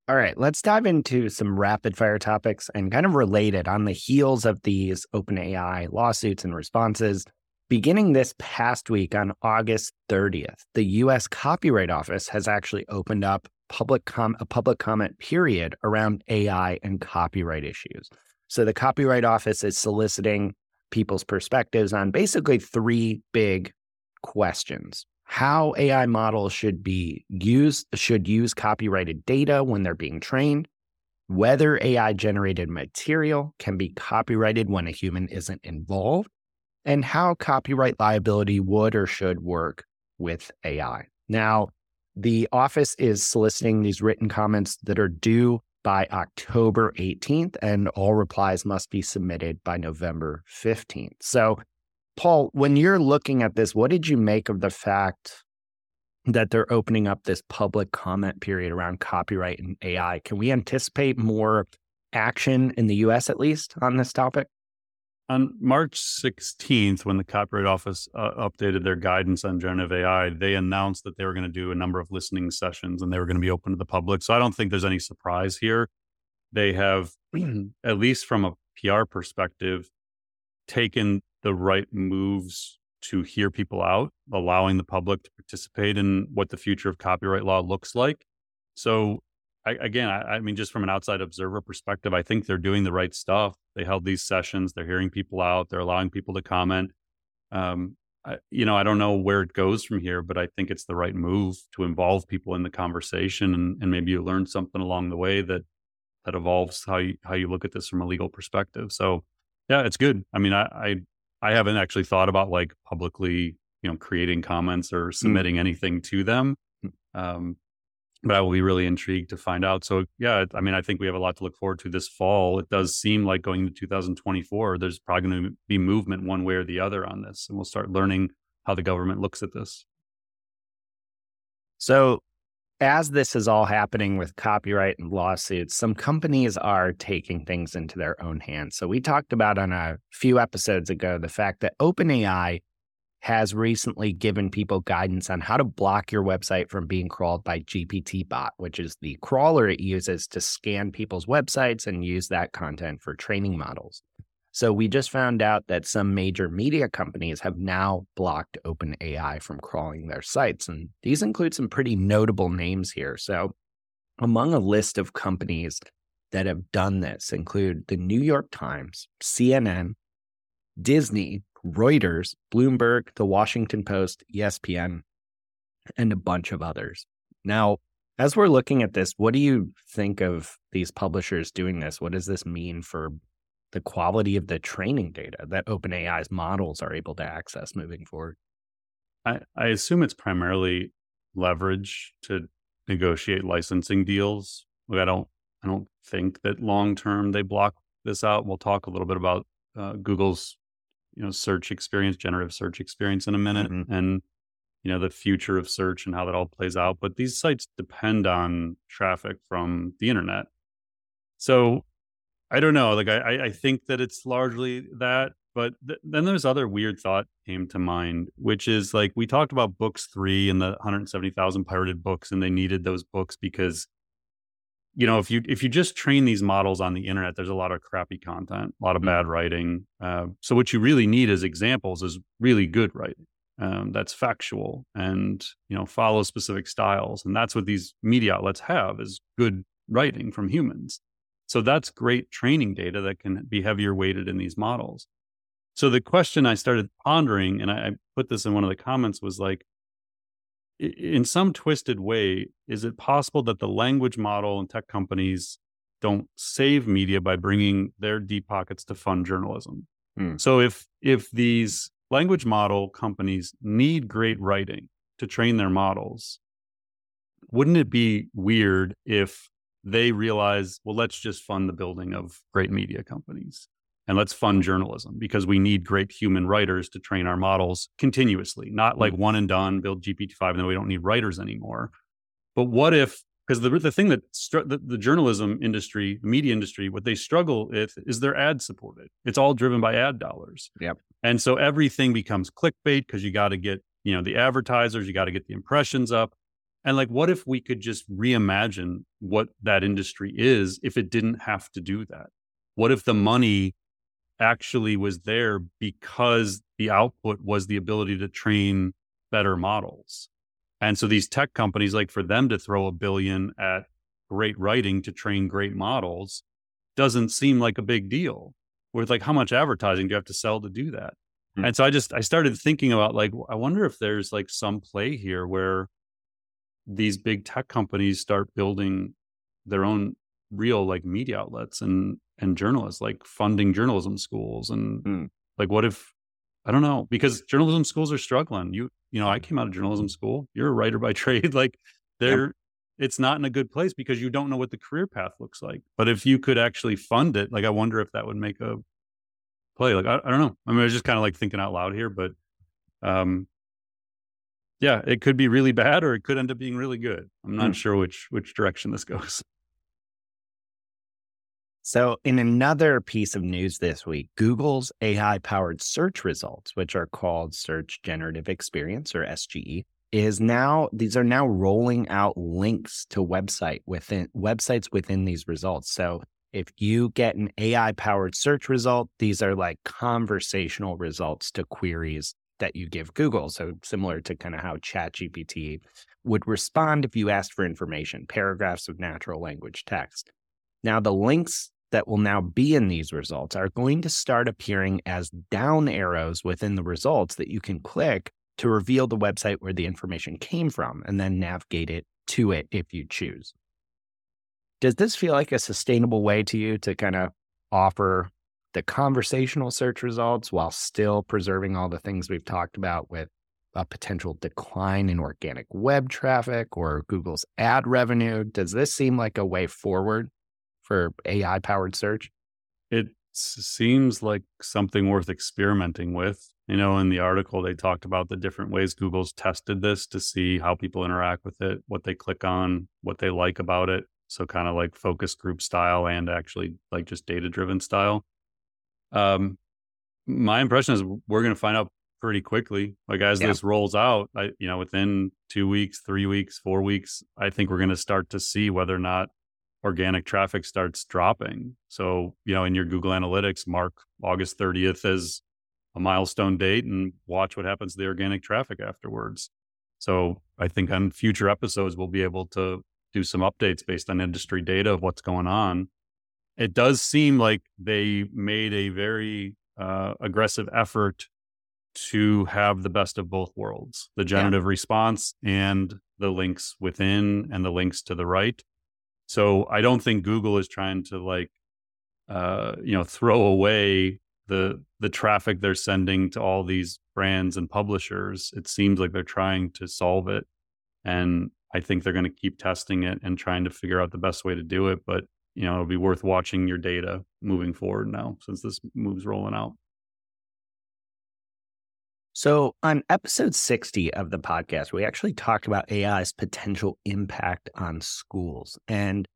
All right, let's dive into some rapid fire topics and kind of related on the heels of these OpenAI lawsuits and responses. Beginning this past week on August 30th, the US Copyright Office has actually opened up public com- a public comment period around AI and copyright issues. So the Copyright Office is soliciting people's perspectives on basically three big questions how AI models should be used, should use copyrighted data when they're being trained, whether AI generated material can be copyrighted when a human isn't involved, and how copyright liability would or should work with AI. Now, the office is soliciting these written comments that are due by October 18th, and all replies must be submitted by November 15th. So Paul, when you're looking at this, what did you make of the fact that they're opening up this public comment period around copyright and AI? Can we anticipate more action in the US at least on this topic? On March 16th, when the Copyright Office uh, updated their guidance on generative AI, they announced that they were going to do a number of listening sessions and they were going to be open to the public. So I don't think there's any surprise here. They have, at least from a PR perspective, taken the right moves to hear people out, allowing the public to participate in what the future of copyright law looks like. So, I, again, I, I, mean, just from an outside observer perspective, I think they're doing the right stuff. They held these sessions, they're hearing people out, they're allowing people to comment. Um, I, you know, I don't know where it goes from here, but I think it's the right move to involve people in the conversation, and, and maybe you learn something along the way that that evolves how you how you look at this from a legal perspective. So, yeah, it's good. I mean, I, I I haven't actually thought about like publicly, you know, creating comments or mm. submitting mm. anything to them. Mm. Um, but I will be really intrigued to find out. So yeah, I mean, I think we have a lot to look forward to this fall. It does seem like going into 2024, there's probably going to be movement one way or the other on this, and we'll start learning how the government looks at this. So as this is all happening with copyright and lawsuits, some companies are taking things into their own hands. So, we talked about on a few episodes ago the fact that OpenAI has recently given people guidance on how to block your website from being crawled by GPTBot, which is the crawler it uses to scan people's websites and use that content for training models. So we just found out that some major media companies have now blocked OpenAI from crawling their sites. And these include some pretty notable names here. So among a list of companies that have done this include the New York Times, CNN, Disney, Reuters, Bloomberg, the Washington Post, ESPN, and a bunch of others. Now, as we're looking at this, what do you think of these publishers doing this? What does this mean for the quality of the training data that OpenAI's models are able to access moving forward? I, I assume it's primarily leverage to negotiate licensing deals. Like I don't I don't think that long term they block this out. We'll talk a little bit about uh, Google's you know search experience, generative search experience in a minute, mm-hmm. and you know the future of search and how that all plays out. But these sites depend on traffic from the internet. So I don't know. Like I, I think that it's largely that, but th- then there's other weird thought came to mind, which is like we talked about books three and the 170,000 pirated books, and they needed those books because, you know, if you if you just train these models on the internet, there's a lot of crappy content, a lot of mm-hmm. bad writing. Uh, so what you really need as examples is really good writing. Um, that's factual and you know follows specific styles, and that's what these media outlets have is good writing from humans. So that's great training data that can be heavier weighted in these models. So the question I started pondering, and I, put this in one of the comments, was like, in some twisted way, is it possible that the language model and tech companies don't save media by bringing their deep pockets to fund journalism? Hmm. So if if these language model companies need great writing to train their models, wouldn't it be weird if they realize, well, let's just fund the building of great media companies and let's fund journalism because we need great human writers to train our models continuously, not like mm. one and done, build GPT-5 and then we don't need writers anymore. But what if, because the, the thing that str- the, the journalism industry, the media industry, what they struggle with is they're ad supported. It's all driven by ad dollars. Yep. And so everything becomes clickbait because you got to get, you know, the advertisers, you got to get the impressions up. And like, what if we could just reimagine what that industry is if it didn't have to do that? What if the money actually was there because the output was the ability to train better models? And so these tech companies, like for them to throw a billion at great writing to train great models doesn't seem like a big deal. With like, how much advertising do you have to sell to do that? Mm-hmm. And so I just I started thinking about like, I wonder if there's like some play here where these big tech companies start building their own real like media outlets and and journalists like funding journalism schools and mm. like what if I don't know because journalism schools are struggling. You you know I came out of journalism school. You're a writer by trade. Like they're yep. it's not in a good place because you don't know what the career path looks like. But if you could actually fund it, like I wonder if that would make a play. Like I, I don't know. I mean, I was just kind of like thinking out loud here, but um, yeah, it could be really bad or it could end up being really good. I'm not mm. sure which which direction this goes. So, in another piece of news this week, Google's AI powered search results, which are called Search Generative Experience or SGE, is now these are now rolling out links to website within websites within these results. So, if you get an AI powered search result, these are like conversational results to queries that you give Google. So similar to kind of how ChatGPT would respond if you asked for information, paragraphs of natural language text. Now, the links that will now be in these results are going to start appearing as down arrows within the results that you can click to reveal the website where the information came from and then navigate it to it if you choose. Does this feel like a sustainable way to you to kind of offer the conversational search results while still preserving all the things we've talked about with a potential decline in organic web traffic or Google's ad revenue. Does this seem like a way forward for AI powered search? It seems like something worth experimenting with. You know, in the article, they talked about the different ways Google's tested this to see how people interact with it, what they click on, what they like about it. So, kind of like focus group style and actually like just data driven style. Um, my impression is we're going to find out pretty quickly. Like as yeah. this rolls out, I, you know, within two weeks, three weeks, four weeks, I think we're going to start to see whether or not organic traffic starts dropping. So, you know, in your Google Analytics, mark August 30th as a milestone date and watch what happens to the organic traffic afterwards. So I think on future episodes, we'll be able to do some updates based on industry data of what's going on it does seem like they made a very uh, aggressive effort to have the best of both worlds the generative yeah. response and the links within and the links to the right so i don't think google is trying to like uh, you know throw away the the traffic they're sending to all these brands and publishers it seems like they're trying to solve it and i think they're going to keep testing it and trying to figure out the best way to do it but you know, it'll be worth watching your data moving forward now since this move's rolling out. So, on episode 60 of the podcast, we actually talked about AI's potential impact on schools. And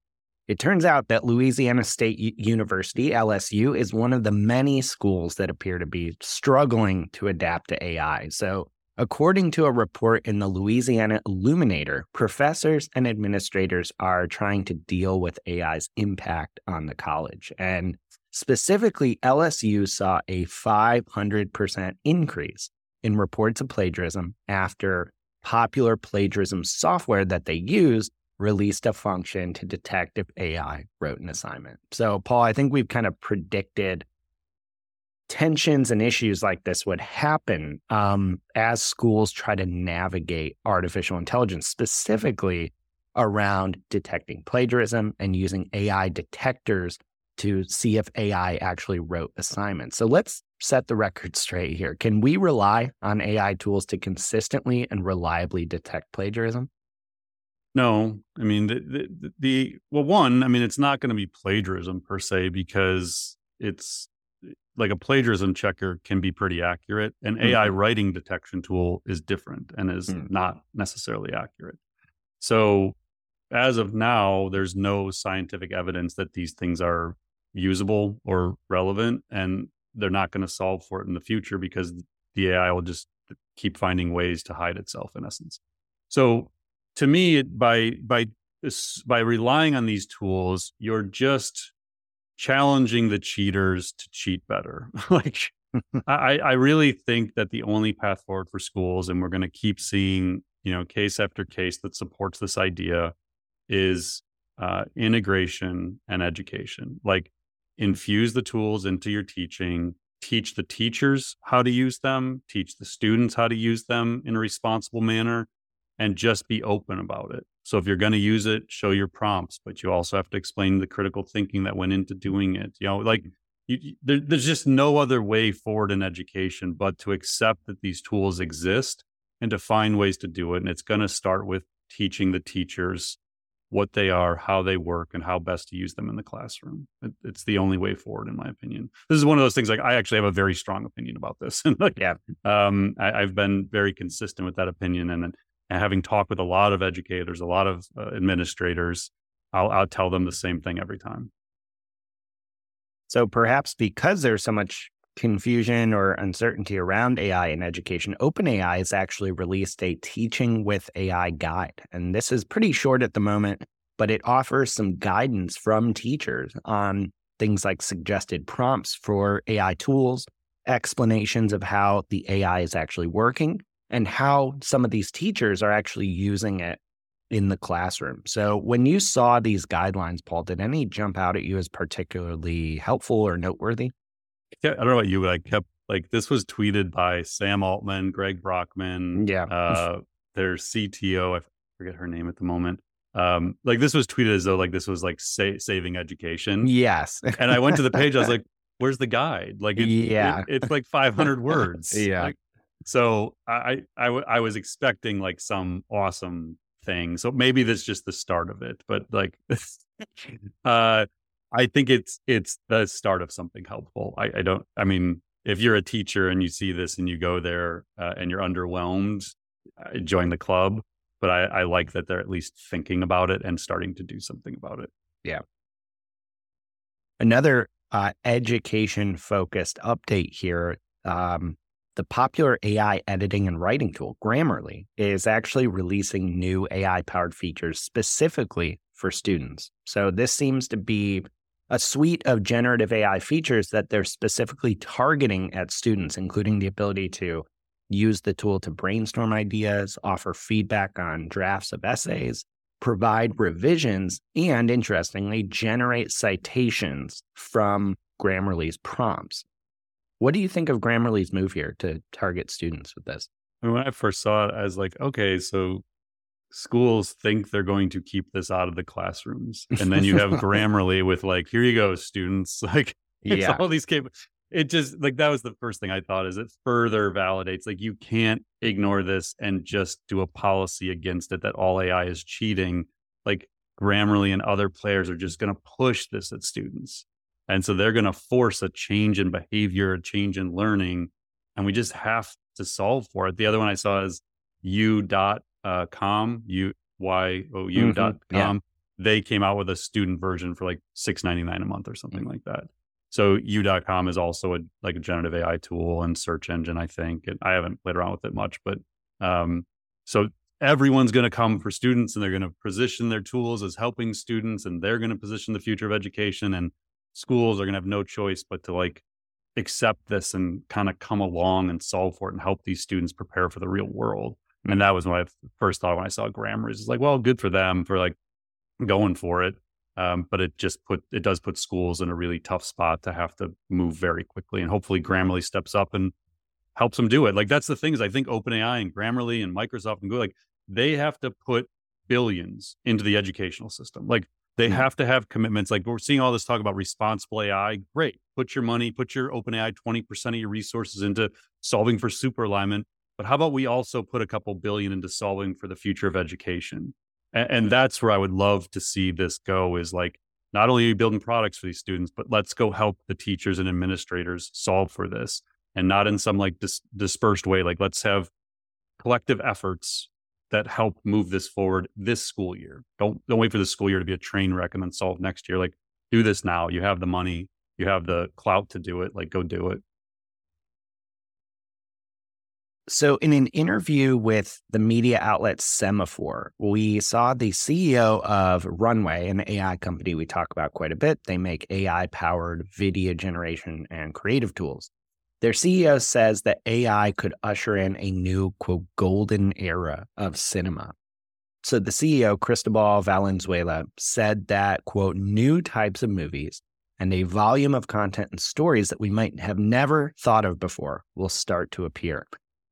it turns out that Louisiana State University, LSU, is one of the many schools that appear to be struggling to adapt to AI. So, According to a report in the Louisiana Illuminator, professors and administrators are trying to deal with AI's impact on the college. And specifically, LSU saw a 500% increase in reports of plagiarism after popular plagiarism software that they used released a function to detect if AI wrote an assignment. So, Paul, I think we've kind of predicted tensions and issues like this would happen um, as schools try to navigate artificial intelligence, specifically around detecting plagiarism and using AI detectors to see if AI actually wrote assignments. So let's set the record straight here. Can we rely on AI tools to consistently and reliably detect plagiarism? No, I mean the, the, the well, one, I mean it's not going to be plagiarism per se because it's like a plagiarism checker can be pretty accurate. An mm-hmm. AI writing detection tool is different and is mm-hmm. not necessarily accurate. So as of now, there's no scientific evidence that these things are usable or relevant, and they're not going to solve for it in the future because the AI will just keep finding ways to hide itself in essence. So to me, by by by relying on these tools, you're just challenging the cheaters to cheat better. like I, I really think that the only path forward for schools, and we're going to keep seeing, you know, case after case that supports this idea, is uh, integration and education. Like infuse the tools into your teaching, teach the teachers how to use them, teach the students how to use them in a responsible manner, and just be open about it. So if you're going to use it, show your prompts, but you also have to explain the critical thinking that went into doing it. You know, like you, there, there's just no other way forward in education but to accept that these tools exist and to find ways to do it. And it's going to start with teaching the teachers what they are, how they work, and how best to use them in the classroom. It, it's the only way forward, in my opinion. This is one of those things. Like I actually have a very strong opinion about this, and like, yeah, um, I, have been very consistent with that opinion. And, and, having talked with a lot of educators, a lot of uh, administrators, I'll, I'll tell them the same thing every time. So perhaps because there's so much confusion or uncertainty around AI in education, OpenAI has actually released a teaching with AI guide. And this is pretty short at the moment, but it offers some guidance from teachers on things like suggested prompts for AI tools, explanations of how the AI is actually working, and how some of these teachers are actually using it in the classroom. So when you saw these guidelines, Paul, did any jump out at you as particularly helpful or noteworthy? Yeah, I don't know about you, but I kept like this was tweeted by Sam Altman, Greg Brockman, yeah, uh, their CTO. I forget her name at the moment. Um, like this was tweeted as though like this was like sa- saving education. Yes, and I went to the page. I was like, "Where's the guide?" Like, it, yeah, it, it's like 500 words. yeah. Like, so I, I, I, was expecting like some awesome thing. So maybe that's just the start of it. But like, uh, I think it's it's the start of something helpful. I, I don't. I mean, if you're a teacher and you see this and you go there uh, and you're underwhelmed, uh, join the club. But I, I like that they're at least thinking about it and starting to do something about it. Yeah. Another uh, education focused update here. Um, the popular AI editing and writing tool, Grammarly, is actually releasing new AI powered features specifically for students. So, this seems to be a suite of generative AI features that they're specifically targeting at students, including the ability to use the tool to brainstorm ideas, offer feedback on drafts of essays, provide revisions, and interestingly, generate citations from Grammarly's prompts. What do you think of Grammarly's move here to target students with this? I mean, When I first saw it, I was like, okay, so schools think they're going to keep this out of the classrooms. And then you have Grammarly with like, here you go, students. Like, yeah. all these cap- it just like that was the first thing I thought is it further validates like you can't ignore this and just do a policy against it that all AI is cheating. Like Grammarly and other players are just going to push this at students. And so they're going to force a change in behavior, a change in learning. And we just have to solve for it. The other one I saw is u dot uh, com, U Y O U mm-hmm. dot com. Yeah. They came out with a student version for like six ninety nine a month or something mm-hmm. like that. So u.com is also a like a generative AI tool and search engine, I think. And I haven't played around with it much, but um, so everyone's going to come for students and they're going to position their tools as helping students and they're going to position the future of education and schools are going to have no choice but to like accept this and kind of come along and solve for it and help these students prepare for the real world. Mm-hmm. And that was my first thought when I saw grammar is like, well, good for them for like going for it. Um, but it just put it does put schools in a really tough spot to have to move very quickly. And hopefully Grammarly steps up and helps them do it. Like that's the things I think OpenAI and Grammarly and Microsoft and Google, like they have to put billions into the educational system. Like they mm-hmm. have to have commitments. Like we're seeing all this talk about responsible AI. Great. Put your money, put your OpenAI 20% of your resources into solving for super alignment. But how about we also put a couple billion into solving for the future of education? And, and that's where I would love to see this go is like, not only are you building products for these students, but let's go help the teachers and administrators solve for this and not in some like dis- dispersed way. Like let's have collective efforts that help move this forward this school year. Don't don't wait for the school year to be a train wreck and then solve next year. Like do this now. You have the money, you have the clout to do it. Like go do it. So, in an interview with the media outlet Semafor, we saw the CEO of Runway, an AI company we talk about quite a bit. They make AI powered video generation and creative tools. Their CEO says that AI could usher in a new, quote, golden era of cinema. So, the CEO, Cristobal Valenzuela, said that, quote, new types of movies and a volume of content and stories that we might have never thought of before will start to appear.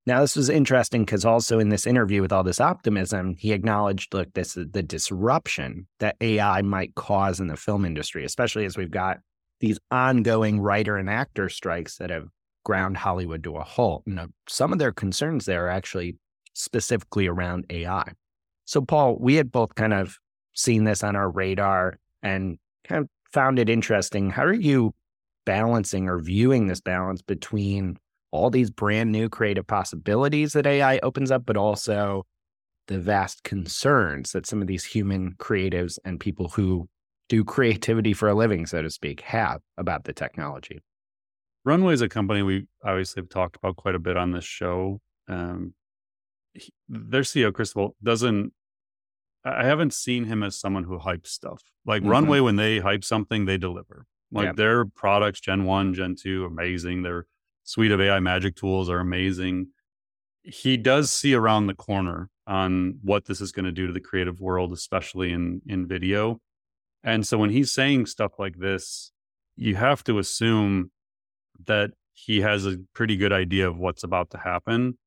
Now, this was interesting because also in this interview with all this optimism, he acknowledged, look, this is the disruption that AI might cause in the film industry, especially as we've got these ongoing writer and actor strikes that have ground Hollywood to a halt. You uh, know, some of their concerns there are actually specifically around AI. So, Paul, we had both kind of seen this on our radar and kind of found it interesting. How are you balancing or viewing this balance between all these brand new creative possibilities that AI opens up, but also the vast concerns that some of these human creatives and people who do creativity for a living, so to speak, have about the technology? Runway is a company we obviously have talked about quite a bit on this show. Um, he, their CEO, Cristobal, doesn't I haven't seen him as someone who hypes stuff. Like mm-hmm. Runway, when they hype something, they deliver. Like yeah. their products, Gen 1, Gen 2, amazing. Their suite of AI magic tools are amazing. He does see around the corner on what this is going to do to the creative world, especially in in video. And so when he's saying stuff like this, you have to assume that he has a pretty good idea of what's about to happen.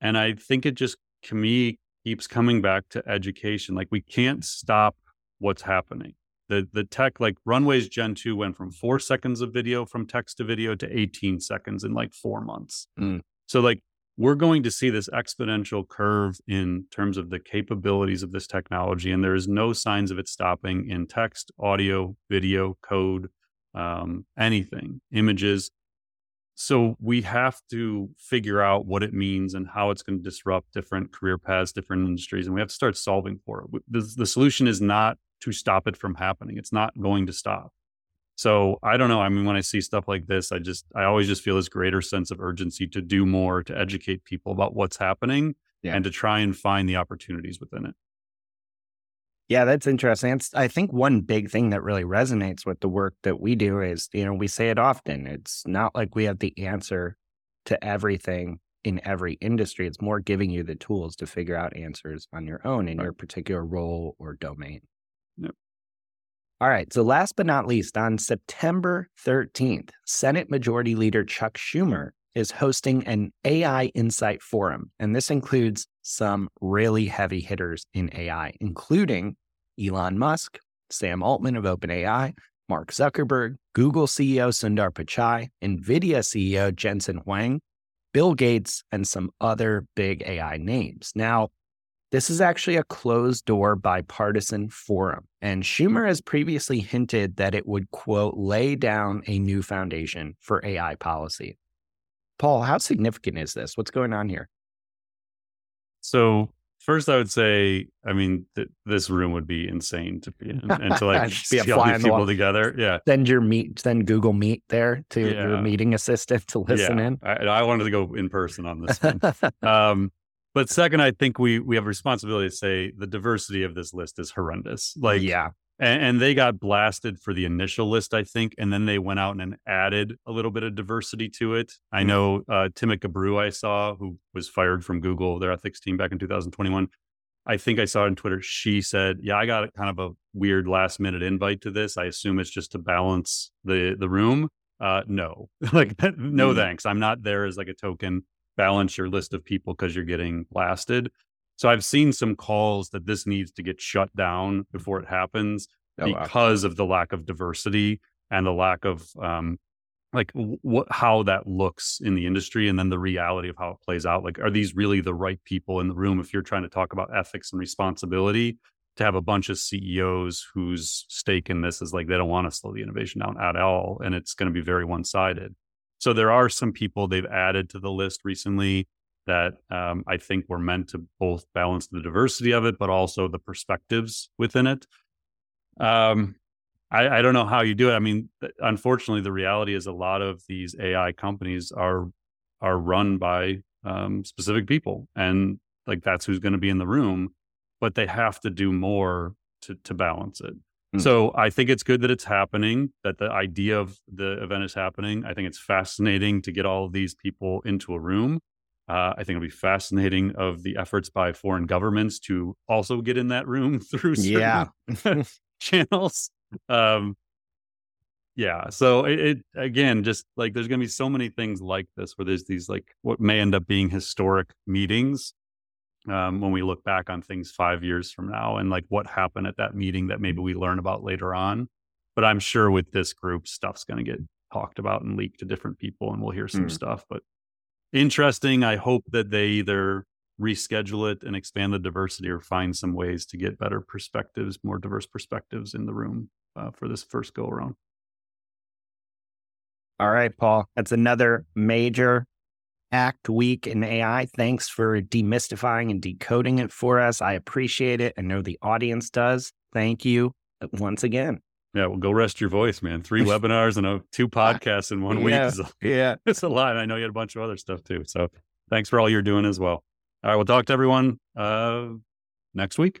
And I think it just, to me, keeps coming back to education. Like we can't stop what's happening. The the tech like Runways Gen 2 went from 4 seconds of video from text to video to 18 seconds in like 4 months. Mm. So like we're going to see this exponential curve in terms of the capabilities of this technology and there is no signs of it stopping in text, audio, video, code, um, anything, images so we have to figure out what it means and how it's going to disrupt different career paths, different industries, and we have to start solving for it. The, the solution is not to stop it from happening. It's not going to stop. So I don't know. I mean, when I see stuff like this, I just I always just feel this greater sense of urgency to do more to educate people about what's happening yeah. and to try and find the opportunities within it. Yeah, that's interesting. It's, I think one big thing that really resonates with the work that we do is, you know, we say it often. It's not like we have the answer to everything in every industry. It's more giving you the tools to figure out answers on your own in right. your particular role or domain. Yep. All right. So, last but not least, on September 13th, Senate Majority Leader Chuck Schumer is hosting an AI Insight Forum. And this includes some really heavy hitters in AI, including Elon Musk, Sam Altman of OpenAI, Mark Zuckerberg, Google CEO Sundar Pichai, NVIDIA CEO Jensen Huang, Bill Gates, and some other big AI names. Now, this is actually a closed door bipartisan forum, and Schumer has previously hinted that it would, quote, lay down a new foundation for AI policy. Paul, how significant is this? What's going on here? So first, I would say, I mean, th- this room would be insane to be in and to like be a all these people together. Yeah, send your meet, send Google Meet there to yeah. your meeting assistant to listen yeah. in. I, I, wanted to go in person on this one. um, but second, I think we we have a responsibility to say the diversity of this list is horrendous. Like, yeah, and, and, they got blasted for the initial list, I think, and then they went out and added a little bit of diversity to it. I mm-hmm. know uh, Timnit Gebru I saw, who was fired from Google, their ethics team back in 2021. I think I saw on Twitter. She said, "Yeah, I got kind of a weird last minute invite to this. I assume it's just to balance the the room. Uh, no, like no mm-hmm. thanks. I'm not there as like a token. Balance your list of people because you're getting blasted. So I've seen some calls that this needs to get shut down before it happens oh, because wow. of the lack of diversity and the lack of um, like what how that looks in the industry and then the reality of how it plays out. Like are these really the right people in the room? If you're trying to talk about ethics and responsibility to have a bunch of CEOs whose stake in this is like they don't want to slow the innovation down at all and it's going to be very one-sided. So there are some people they've added to the list recently that um, I think were meant to both balance the diversity of it, but also the perspectives within it. Um, I, I, don't know how you do it. I mean, unfortunately, the reality is a lot of these AI companies are are run by um, specific people, and like that's who's going to be in the room. But they have to do more to to balance it. Mm. So I think it's good that it's happening. That the idea of the event is happening. I think it's fascinating to get all of these people into a room. Uh, I think it'll be fascinating of the efforts by foreign governments to also get in that room through yeah channels. Um, yeah. So it, it, again, just like there's going to be so many things like this where there's these like what may end up being historic meetings um, when we look back on things five years from now and like what happened at that meeting that maybe we learn about later on. But I'm sure with this group, stuff's going to get talked about and leaked to different people, and we'll hear some mm. stuff. But interesting. I hope that they either reschedule it and expand the diversity or find some ways to get better perspectives, more diverse perspectives in the room uh, for this first go around. All right, Paul. That's another major act week in AI. Thanks for demystifying and decoding it for us. I appreciate it. I know the audience does. Thank you uh, once again. Yeah, well, go rest your voice, man. Three webinars and a, two podcasts in one yeah, week. Is a, yeah, it's a lot. I know you had a bunch of other stuff too. So thanks for all you're doing as well. All right, we'll talk to everyone uh, next week.